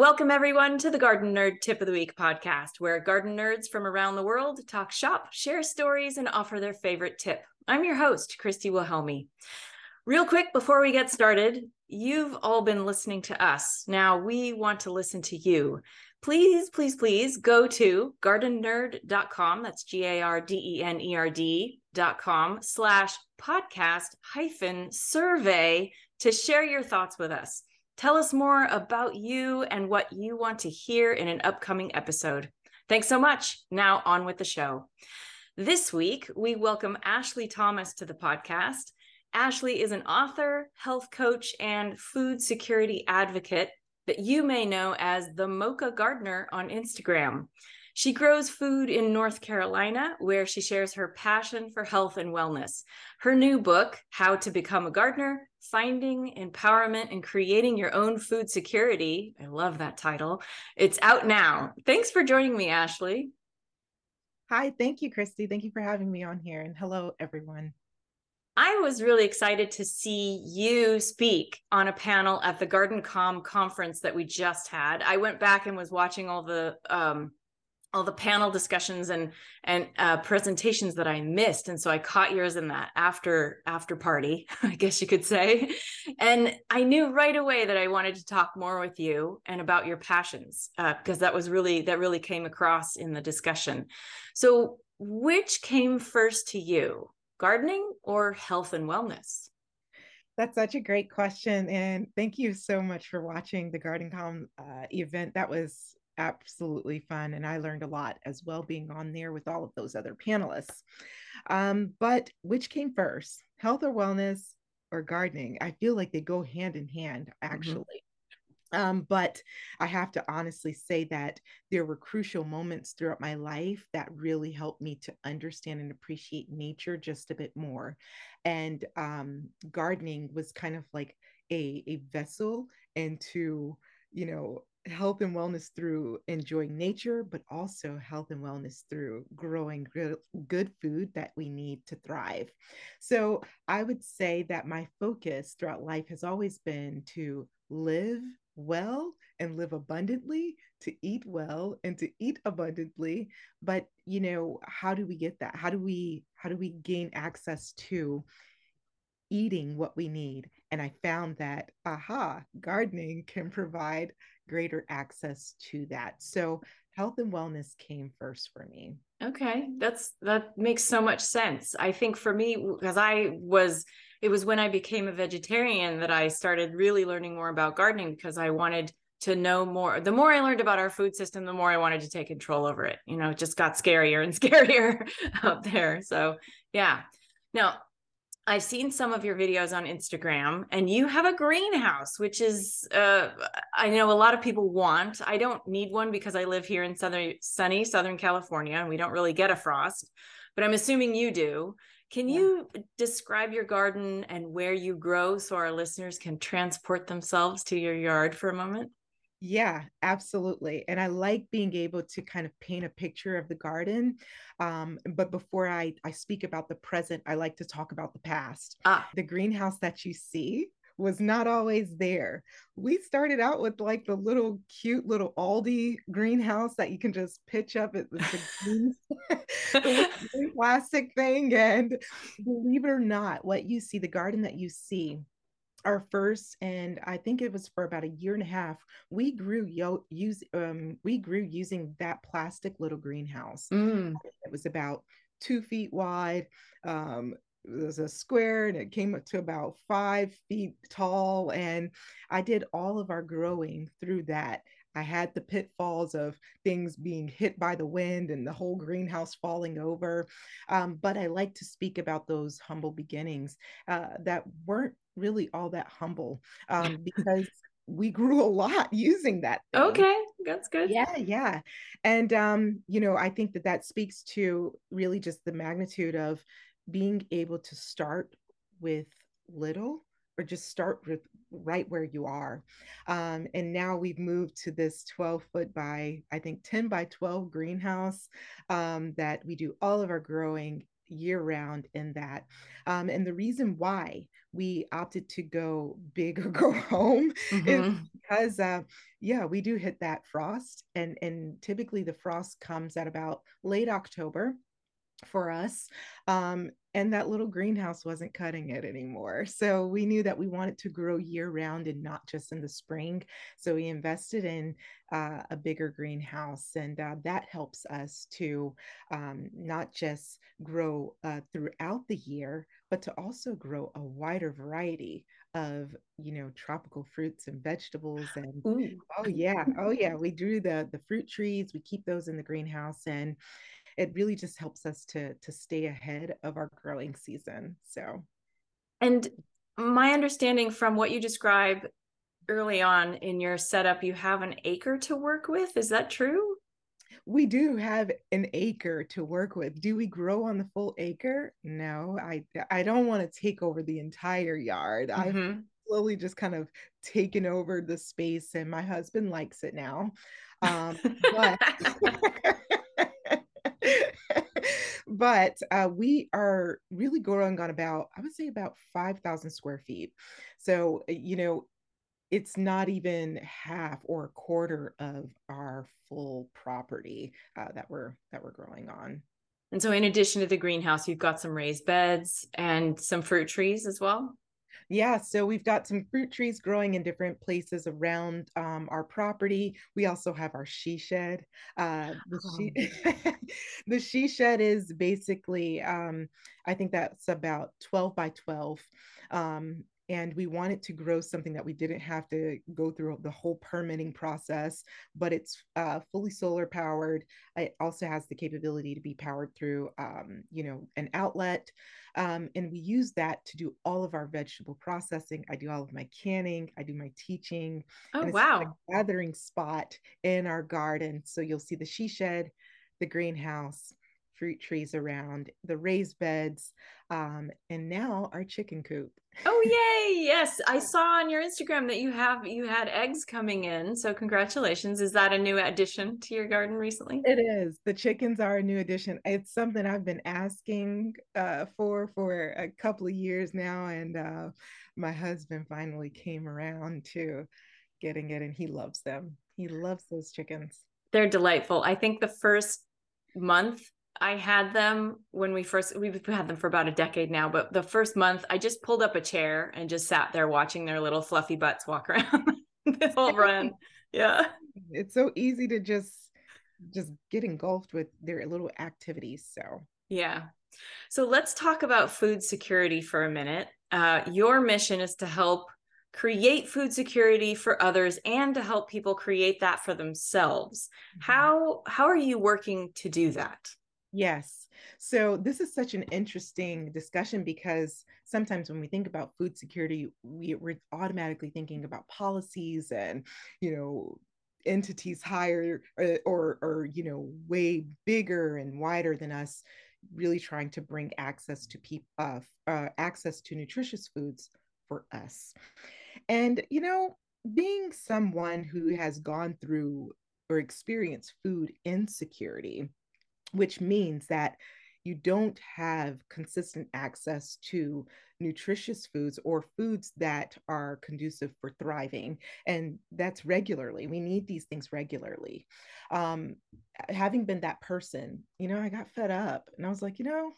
Welcome, everyone, to the Garden Nerd Tip of the Week podcast, where garden nerds from around the world talk shop, share stories, and offer their favorite tip. I'm your host, Christy Wilhelmi. Real quick before we get started, you've all been listening to us. Now we want to listen to you. Please, please, please go to gardennerd.com. That's G A R D E N E R D.com slash podcast hyphen survey to share your thoughts with us. Tell us more about you and what you want to hear in an upcoming episode. Thanks so much. Now, on with the show. This week, we welcome Ashley Thomas to the podcast. Ashley is an author, health coach, and food security advocate that you may know as the Mocha Gardener on Instagram. She grows food in North Carolina, where she shares her passion for health and wellness. Her new book, How to Become a Gardener Finding Empowerment and Creating Your Own Food Security. I love that title. It's out now. Thanks for joining me, Ashley. Hi, thank you, Christy. Thank you for having me on here. And hello, everyone. I was really excited to see you speak on a panel at the GardenComm conference that we just had. I went back and was watching all the um, all the panel discussions and and uh, presentations that I missed, and so I caught yours in that after after party, I guess you could say. And I knew right away that I wanted to talk more with you and about your passions because uh, that was really that really came across in the discussion. So, which came first to you, gardening or health and wellness? That's such a great question, and thank you so much for watching the GardenComm uh, event. That was absolutely fun. And I learned a lot as well being on there with all of those other panelists. Um, but which came first, health or wellness or gardening? I feel like they go hand in hand, mm-hmm. actually. Mm-hmm. Um, but I have to honestly say that there were crucial moments throughout my life that really helped me to understand and appreciate nature just a bit more. And um, gardening was kind of like a, a vessel into, you know, health and wellness through enjoying nature, but also health and wellness through growing good, good food that we need to thrive. So I would say that my focus throughout life has always been to live well and live abundantly, to eat well and to eat abundantly. But you know, how do we get that? How do we how do we gain access to eating what we need? And I found that aha, gardening can provide greater access to that. So health and wellness came first for me. Okay, that's that makes so much sense. I think for me because I was it was when I became a vegetarian that I started really learning more about gardening because I wanted to know more. The more I learned about our food system, the more I wanted to take control over it. You know, it just got scarier and scarier out there. So, yeah. Now, I've seen some of your videos on Instagram, and you have a greenhouse, which is uh, I know a lot of people want. I don't need one because I live here in southern sunny Southern California, and we don't really get a frost. But I'm assuming you do. Can yeah. you describe your garden and where you grow so our listeners can transport themselves to your yard for a moment? Yeah, absolutely. And I like being able to kind of paint a picture of the garden. Um, but before I, I speak about the present, I like to talk about the past. Ah. The greenhouse that you see was not always there. We started out with like the little cute little Aldi greenhouse that you can just pitch up at the, green, the plastic thing. And believe it or not, what you see, the garden that you see our first and i think it was for about a year and a half we grew yo- use um we grew using that plastic little greenhouse mm. it was about two feet wide um it was a square and it came up to about five feet tall and i did all of our growing through that I had the pitfalls of things being hit by the wind and the whole greenhouse falling over. Um, but I like to speak about those humble beginnings uh, that weren't really all that humble um, because we grew a lot using that. Thing. Okay, that's good. Yeah, yeah. And, um, you know, I think that that speaks to really just the magnitude of being able to start with little or just start with right where you are. Um, and now we've moved to this 12 foot by, I think, 10 by 12 greenhouse um, that we do all of our growing year round in that. Um, and the reason why we opted to go big or go home mm-hmm. is because, uh, yeah, we do hit that frost, and and typically the frost comes at about late October for us. Um, and that little greenhouse wasn't cutting it anymore. So we knew that we wanted to grow year round and not just in the spring. So we invested in uh, a bigger greenhouse, and uh, that helps us to um, not just grow uh, throughout the year, but to also grow a wider variety of you know tropical fruits and vegetables and Ooh. oh yeah oh yeah we drew the the fruit trees we keep those in the greenhouse and it really just helps us to to stay ahead of our growing season so. And my understanding from what you describe early on in your setup you have an acre to work with is that true? We do have an acre to work with. Do we grow on the full acre? No i i don't want to take over the entire yard. Mm-hmm. i've slowly just kind of taken over the space and my husband likes it now um, but but uh, we are really growing on about, I would say, about 5,000 square feet. So, uh, you know, it's not even half or a quarter of our full property uh, that we're that we're growing on. And so, in addition to the greenhouse, you've got some raised beds and some fruit trees as well. Yeah, so we've got some fruit trees growing in different places around um, our property. We also have our she shed. Uh, the, oh. she, the she shed is basically, um, I think that's about 12 by 12. Um, and we wanted to grow something that we didn't have to go through the whole permitting process but it's uh, fully solar powered. It also has the capability to be powered through um, you know an outlet um, and we use that to do all of our vegetable processing. I do all of my canning i do my teaching oh wow. gathering spot in our garden. So you'll see the she shed the greenhouse fruit trees around, the raised beds, um, and now our chicken coop. oh yay! Yes, I saw on your Instagram that you have you had eggs coming in. So congratulations! Is that a new addition to your garden recently? It is. The chickens are a new addition. It's something I've been asking uh, for for a couple of years now, and uh, my husband finally came around to getting it, and he loves them. He loves those chickens. They're delightful. I think the first month I had them when we first we've had them for about a decade now, but the first month I just pulled up a chair and just sat there watching their little fluffy butts walk around the whole run. Yeah. It's so easy to just just get engulfed with their little activities. So yeah. So let's talk about food security for a minute. Uh, your mission is to help create food security for others and to help people create that for themselves. Mm-hmm. How how are you working to do that? Yes. So this is such an interesting discussion because sometimes when we think about food security, we, we're automatically thinking about policies and, you know, entities higher or, uh, or, or you know, way bigger and wider than us, really trying to bring access to people, uh, uh, access to nutritious foods for us. And, you know, being someone who has gone through or experienced food insecurity, which means that you don't have consistent access to nutritious foods or foods that are conducive for thriving. And that's regularly. We need these things regularly. Um, having been that person, you know, I got fed up and I was like, you know,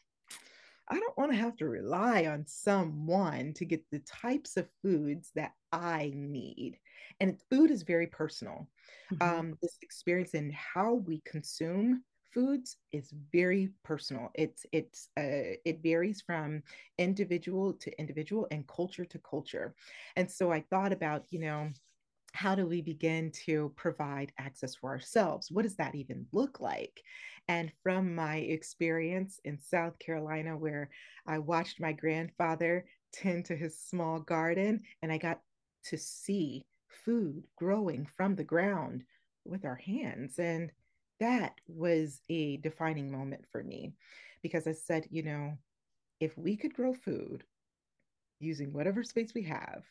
I don't want to have to rely on someone to get the types of foods that I need. And food is very personal. Mm-hmm. Um, this experience and how we consume foods is very personal. It's it's uh, it varies from individual to individual and culture to culture. And so I thought about, you know, how do we begin to provide access for ourselves? What does that even look like? And from my experience in South Carolina, where I watched my grandfather tend to his small garden and I got to see food growing from the ground with our hands. And that was a defining moment for me because I said, you know, if we could grow food using whatever space we have,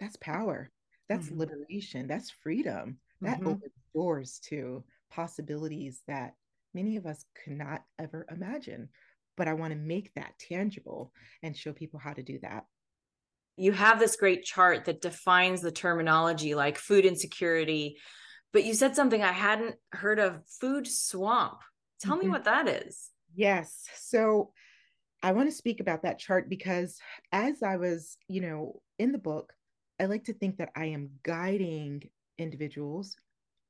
that's power. That's mm-hmm. liberation. That's freedom. That mm-hmm. opens doors to possibilities that many of us could not ever imagine. but I want to make that tangible and show people how to do that. You have this great chart that defines the terminology like food insecurity, but you said something I hadn't heard of food swamp. Tell mm-hmm. me what that is. Yes. So I want to speak about that chart because as I was, you know, in the book, I like to think that I am guiding individuals,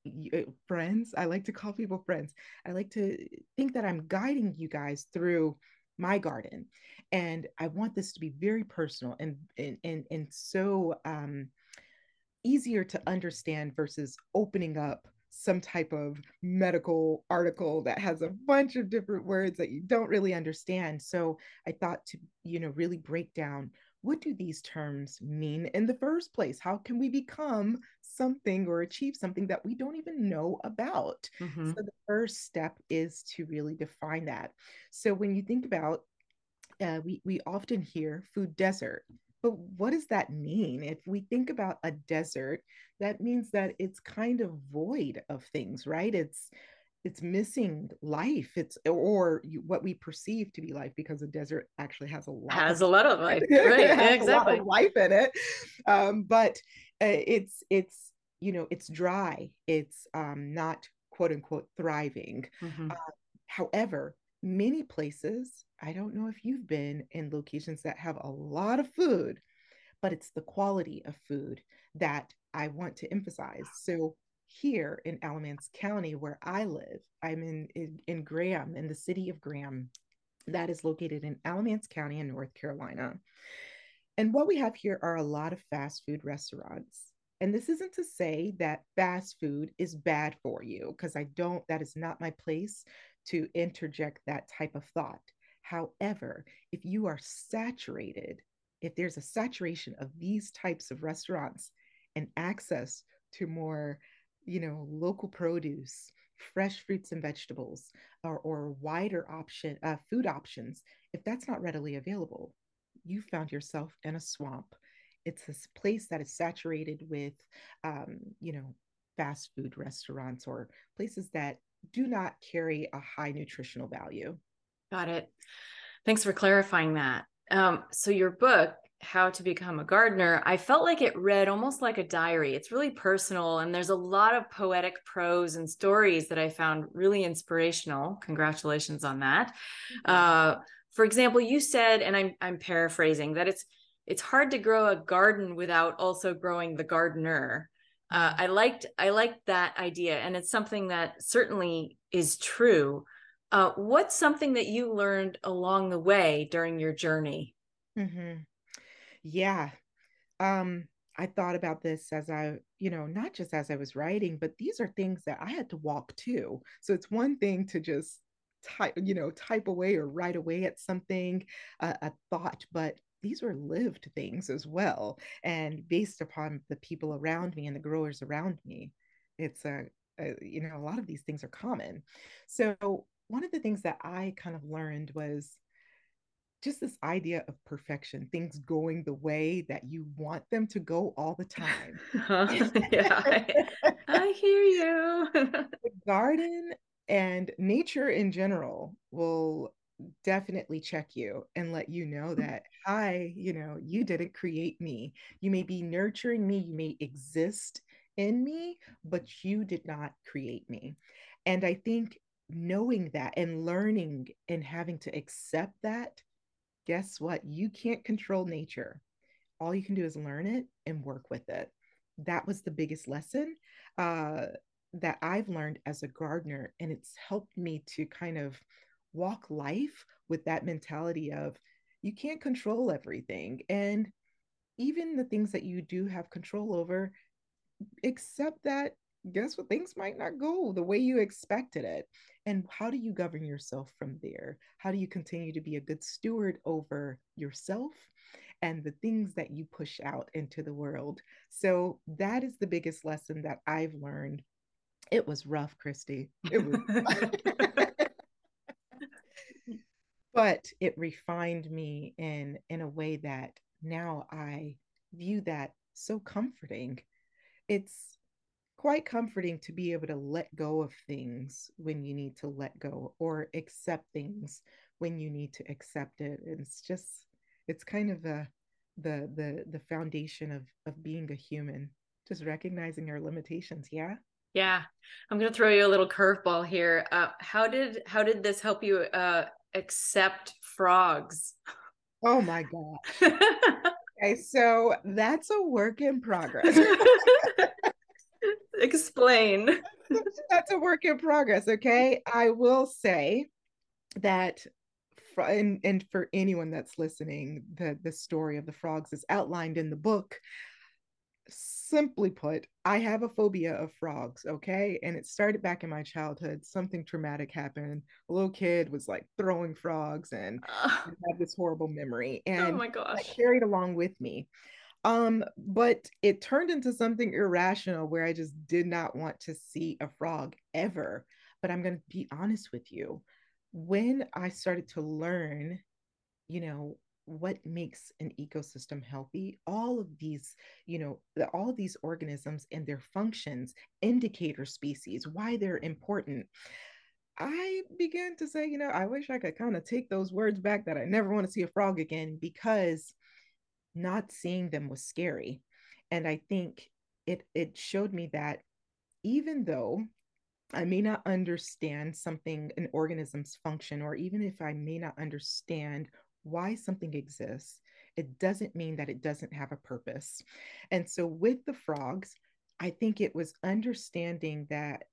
uh, friends. I like to call people friends. I like to think that I'm guiding you guys through my garden. And I want this to be very personal and and and, and so um easier to understand versus opening up some type of medical article that has a bunch of different words that you don't really understand. So I thought to, you know, really break down what do these terms mean in the first place? How can we become something or achieve something that we don't even know about? Mm-hmm. So the first step is to really define that. So when you think about uh, we, we often hear food desert. But what does that mean? If we think about a desert, that means that it's kind of void of things, right? It's it's missing life. It's or you, what we perceive to be life because a desert actually has a lot has of, a lot of life, right? exactly, life in it. Um, but uh, it's it's you know it's dry. It's um, not quote unquote thriving. Mm-hmm. Uh, however, many places, I don't know if you've been in locations that have a lot of food, but it's the quality of food that I want to emphasize. So here in Alamance County, where I live, I'm in, in, in Graham, in the city of Graham, that is located in Alamance County in North Carolina. And what we have here are a lot of fast food restaurants. And this isn't to say that fast food is bad for you, because I don't, that is not my place to interject that type of thought. However, if you are saturated, if there's a saturation of these types of restaurants and access to more, you know, local produce, fresh fruits and vegetables, or, or wider option uh, food options, if that's not readily available, you found yourself in a swamp. It's this place that is saturated with, um, you know, fast food restaurants or places that do not carry a high nutritional value. Got it. Thanks for clarifying that. Um, so, your book, How to Become a Gardener, I felt like it read almost like a diary. It's really personal, and there's a lot of poetic prose and stories that I found really inspirational. Congratulations on that. Uh, for example, you said, and I'm I'm paraphrasing that it's it's hard to grow a garden without also growing the gardener uh, I liked I liked that idea, and it's something that certainly is true. Uh, what's something that you learned along the way during your journey? Mm-hmm. Yeah, um, I thought about this as I, you know, not just as I was writing, but these are things that I had to walk too. So it's one thing to just type, you know, type away or write away at something, uh, a thought, but these were lived things as well. And based upon the people around me and the growers around me, it's a, a you know, a lot of these things are common. So one of the things that I kind of learned was just this idea of perfection, things going the way that you want them to go all the time. Uh-huh. yeah, I, I, hear you. the garden and nature in general will definitely check you and let you know that I, you know, you didn't create me. You may be nurturing me, you may exist in me, but you did not create me. And I think knowing that and learning and having to accept that, guess what? You can't control nature. All you can do is learn it and work with it. That was the biggest lesson uh, that I've learned as a gardener. And it's helped me to kind of walk life with that mentality of you can't control everything. And even the things that you do have control over, accept that guess what things might not go the way you expected it. And how do you govern yourself from there? How do you continue to be a good steward over yourself and the things that you push out into the world? So that is the biggest lesson that i've learned. It was rough christy. It was but it refined me in in a way that now i view that so comforting it's quite comforting to be able to let go of things when you need to let go or accept things when you need to accept it. It's just, it's kind of the the the the foundation of of being a human, just recognizing our limitations. Yeah. Yeah, I'm gonna throw you a little curveball here. Uh, how did how did this help you uh, accept frogs? Oh my god. okay, so that's a work in progress. Explain. that's a work in progress. Okay, I will say that. And, and for anyone that's listening, the, the story of the frogs is outlined in the book simply put, I have a phobia of frogs, okay? And it started back in my childhood. Something traumatic happened. A little kid was like throwing frogs and uh, I had this horrible memory. Oh and oh my gosh. I carried along with me. Um, but it turned into something irrational where I just did not want to see a frog ever. But I'm going to be honest with you. When I started to learn, you know, what makes an ecosystem healthy all of these you know all of these organisms and their functions indicator species why they're important. I began to say you know i wish i could kind of take those words back that i never want to see a frog again because not seeing them was scary. And i think it it showed me that even though I may not understand something, an organism's function, or even if I may not understand why something exists, it doesn't mean that it doesn't have a purpose. And so with the frogs, I think it was understanding that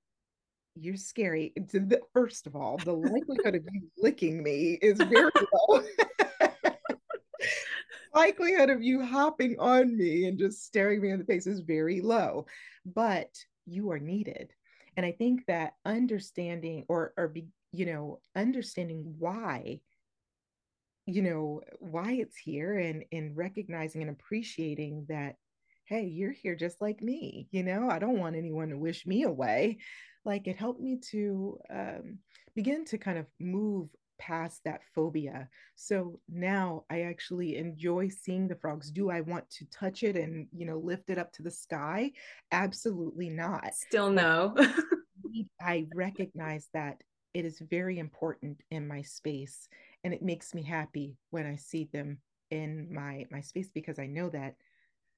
you're scary. First of all, the likelihood of you licking me is very low. likelihood of you hopping on me and just staring me in the face is very low, but you are needed. And I think that understanding or or be, you know, understanding why you know why it's here and and recognizing and appreciating that hey you're here just like me you know? I don't want anyone to wish me away. Like it helped me to um, begin to kind of move past that phobia. So now i actually enjoy seeing the frogs. Do i want to touch it and you know lift it up to the sky? Absolutely not. Still no. I recognize that it is very important in my space and it makes me happy when i see them in my my space because i know that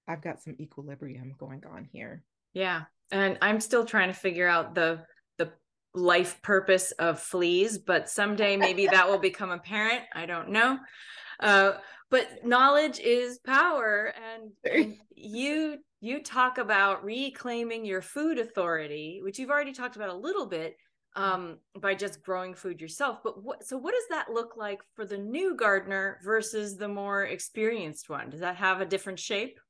i've got some equilibrium going on here. Yeah and i'm still trying to figure out the the life purpose of fleas but someday maybe that will become apparent. I don't know. Uh, but knowledge is power and, and you you talk about reclaiming your food authority which you've already talked about a little bit um, by just growing food yourself. But what, so what does that look like for the new gardener versus the more experienced one? Does that have a different shape?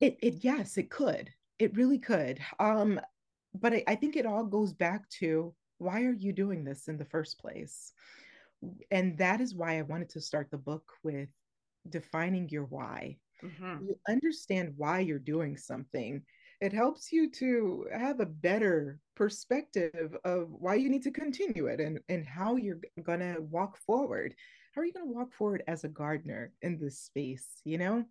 It, it yes, it could. It really could. Um, but I, I think it all goes back to why are you doing this in the first place? And that is why I wanted to start the book with defining your why. Mm-hmm. You understand why you're doing something it helps you to have a better perspective of why you need to continue it and, and how you're going to walk forward. How are you going to walk forward as a gardener in this space, you know?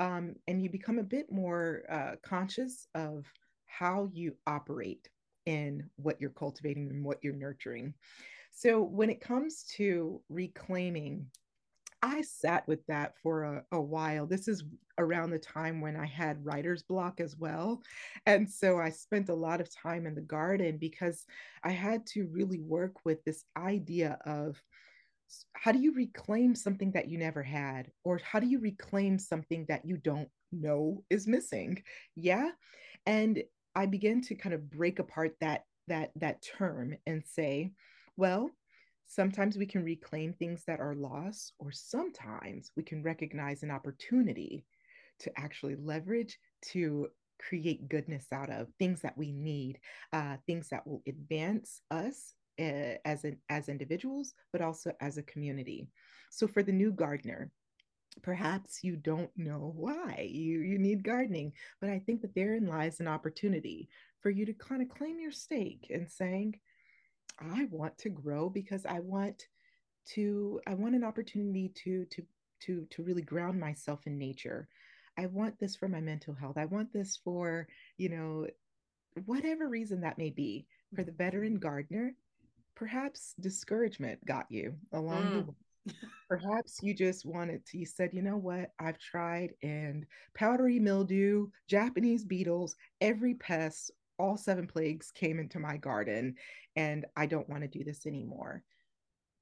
Um, and you become a bit more uh, conscious of how you operate in what you're cultivating and what you're nurturing. So when it comes to reclaiming I sat with that for a, a, while. This is around the time when I had writer's block as well. And so I spent a lot of time in the garden because I had to really work with this idea of how do you reclaim something that you never had? Or how do you reclaim something that you don't know is missing? Yeah. And I began to kind of break apart that that that term and say, well, Sometimes we can reclaim things that are lost, or sometimes we can recognize an opportunity to actually leverage to create goodness out of things that we need, uh, things that will advance us uh, as an, as individuals, but also as a community. So for the new gardener, perhaps you don't know why you you need gardening, but I think that therein lies an opportunity for you to kind of claim your stake and saying, I want to grow because I want to I want an opportunity to to to to really ground myself in nature. I want this for my mental health. I want this for, you know, whatever reason that may be. For the veteran gardener, perhaps discouragement got you along mm. the way. Perhaps you just wanted to, you said, you know what, I've tried and powdery mildew, Japanese beetles, every pest, all seven plagues came into my garden, and I don't want to do this anymore.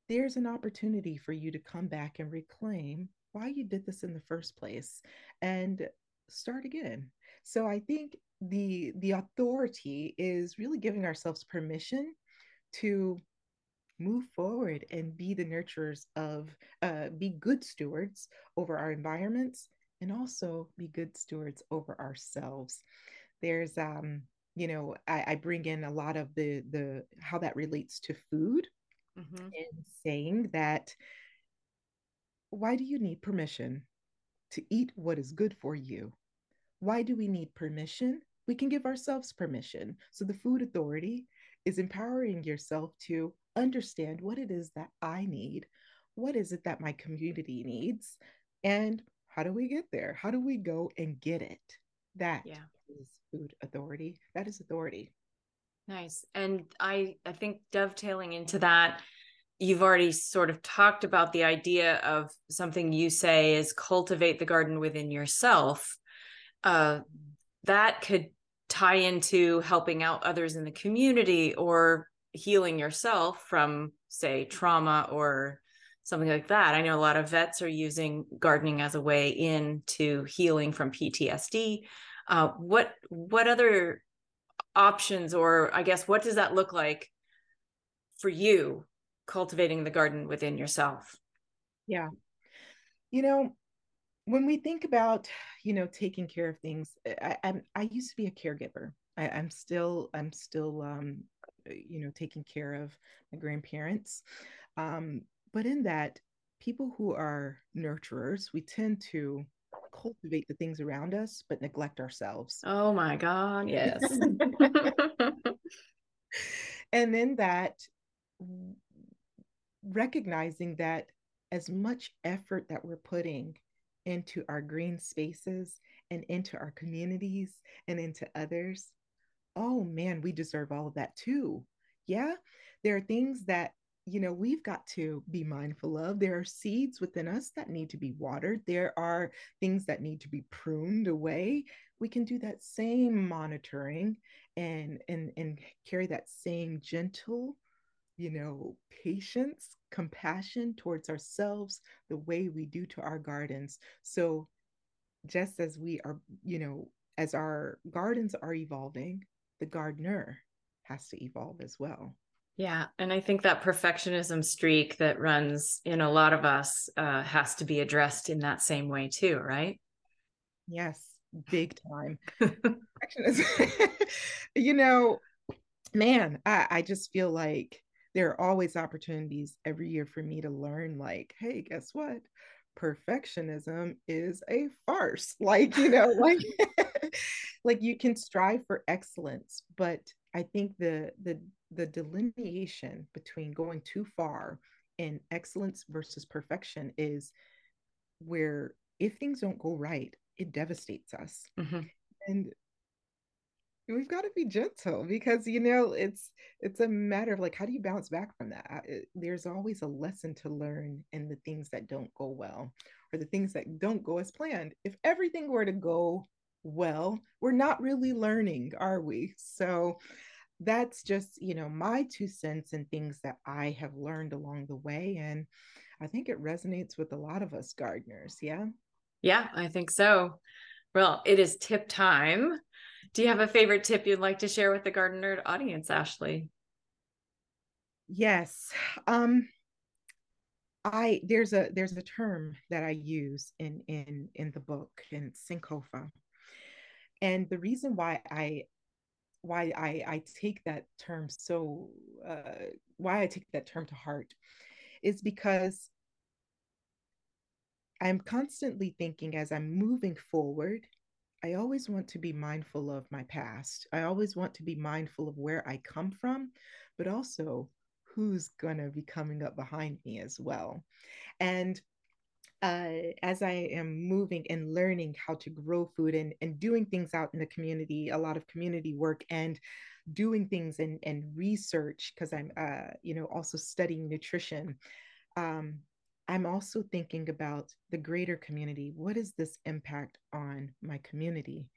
There's an opportunity for you to come back and reclaim why you did this in the first place and start again. So I think the the authority is really giving ourselves permission to move forward and be the nurturers of uh, be good stewards over our environments and also be good stewards over ourselves there's um you know I, I bring in a lot of the the how that relates to food mm-hmm. and saying that why do you need permission to eat what is good for you why do we need permission we can give ourselves permission so the food authority is empowering yourself to understand what it is that I need, what is it that my community needs, and how do we get there? How do we go and get it? That yeah. Is food authority. That is authority. Nice. And I I think dovetailing into that, you've already sort of talked about the idea of something you say is cultivate the garden within yourself. Uh, that could tie into helping out others in the community or healing yourself from say trauma or something like that i know a lot of vets are using gardening as a way into healing from ptsd uh, what what other options or i guess what does that look like for you cultivating the garden within yourself? Yeah. You know when we think about you know taking care of things i i, I used to be a caregiver. I, am still i'm still um you know taking care of my grandparents. Um but in that people who are nurturers we tend to cultivate the things around us but neglect ourselves oh my god yes and then that recognizing that as much effort that we're putting into our green spaces and into our communities and into others, oh man, we deserve all of that too. Yeah, there are things that you know we've got to be mindful of there are seeds within us that need to be watered there are things that need to be pruned away we can do that same monitoring and and and carry that same gentle you know patience compassion towards ourselves the way we do to our gardens. So, just as we are, you know, as our gardens are evolving, the gardener has to evolve as well. Yeah. And I think that perfectionism streak that runs in a lot of us uh, has to be addressed in that same way, too, right? Yes, big time. you know, man, I, I just feel like there are always opportunities every year for me to learn like hey guess what perfectionism is a farce like you know like like you can strive for excellence but i think the the the delineation between going too far in excellence versus perfection is where if things don't go right it devastates us. Mm-hmm. and we've got to be gentle because you know it's it's a matter of like how do you bounce back from that? It, there's always a lesson to learn in the things that don't go well or the things that don't go as planned. If everything were to go well we're not really learning are we? So that's just you know my two cents and things that i have learned along the way and i think it resonates with a lot of us gardeners yeah yeah i think so well it is tip time do you have a favorite tip you'd like to share with the Garden Nerd audience, Ashley? Yes. Um I there's a there's a term that I use in in in the book in Sankofa. And the reason why I why I I take that term so uh why I take that term to heart is because I'm constantly thinking as I'm moving forward I always want to be mindful of my past. I always want to be mindful of where I come from, but also who's going to be coming up behind me as well. And uh, as I am moving and learning how to grow food and, and doing things out in the community, a lot of community work and doing things and, and research, because I'm, uh, you know, also studying nutrition. Um, I'm also thinking about the greater community. What is this impact on my community?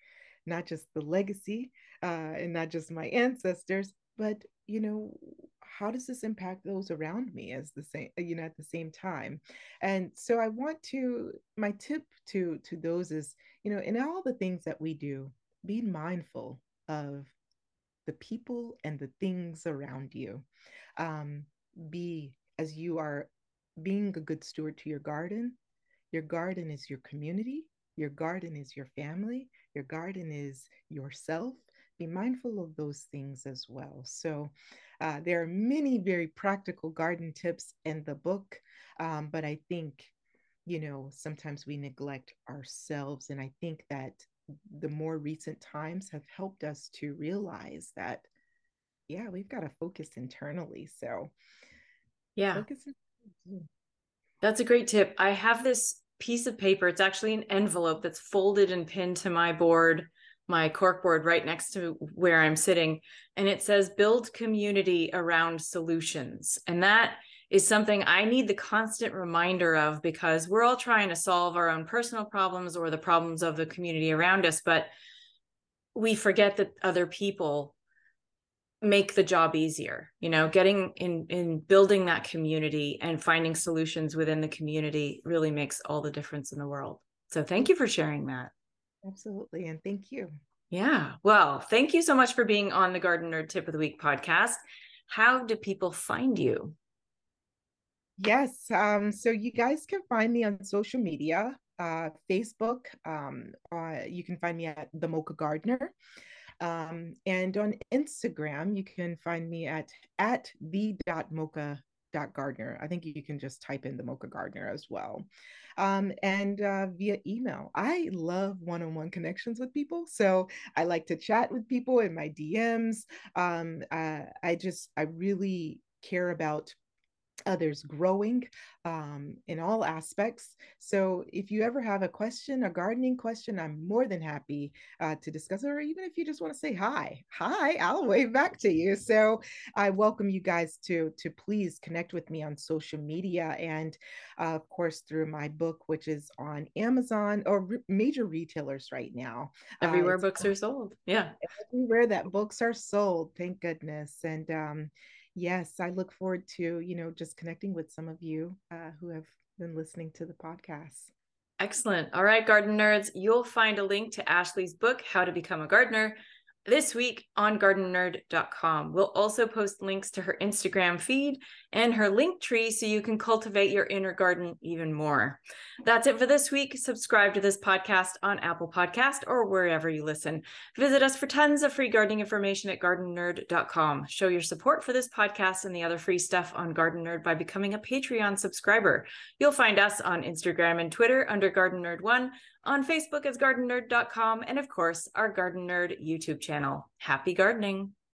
Not just the legacy uh, and not just my ancestors, but you know, how does this impact those around me as the same, you know, at the same time? And so I want to, my tip to to those is, you know, in all the things that we do, be mindful of the people and the things around you. Um, be as you are being a good steward to your garden. Your garden is your community. Your garden is your family. Your garden is yourself. Be mindful of those things as well. So, uh, there are many very practical garden tips in the book, um, but I think, you know, sometimes we neglect ourselves. And I think that the more recent times have helped us to realize that, yeah, we've got to focus internally. So, yeah. Focus that's a great tip. I have this piece of paper. It's actually an envelope that's folded and pinned to my board, my corkboard right next to where I'm sitting. And it says build community around solutions. And that is something I need the constant reminder of because we're all trying to solve our own personal problems or the problems of the community around us. But we forget that other people make the job easier you know getting in in building that community and finding solutions within the community really makes all the difference in the world so thank you for sharing that absolutely and thank you. Yeah well thank you so much for being on the garden nerd tip of the week podcast. How do people find you? Yes um so you guys can find me on social media uh facebook um uh, you can find me at the mocha gardener um, and on Instagram, you can find me at at the mocha gardner I think you can just type in the mocha gardner as well. Um, and uh, via email. I love one on one connections with people. So I like to chat with people in my DMs. Um, uh, I just, I really care about others growing um, in all aspects. So if you ever have a question, a gardening question, I'm more than happy uh, to discuss it. Or even if you just want to say hi, hi, I'll wave back to you. So I welcome you guys to to please connect with me on social media and uh, of course through my book, which is on Amazon or re- major retailers right now. Uh, everywhere uh, books are sold. Yeah, everywhere that books are sold. Thank goodness. And um, yes, I look forward to, you know, just connecting with some of you uh, who have been listening to the podcast. Excellent. All right, garden nerds, you'll find a link to Ashley's book, How to Become a Gardener, this week on gardennerd.com. We'll also post links to her Instagram feed and her link tree so you can cultivate your inner garden even more. That's it for this week. Subscribe to this podcast on Apple Podcast or wherever you listen. Visit us for tons of free gardening information at gardennerd.com. Show your support for this podcast and the other free stuff on Garden Nerd by becoming a Patreon subscriber. You'll find us on Instagram and Twitter under Garden Nerd One, on Facebook as gardennerd.com, and of course, our Garden Nerd YouTube channel. Happy gardening!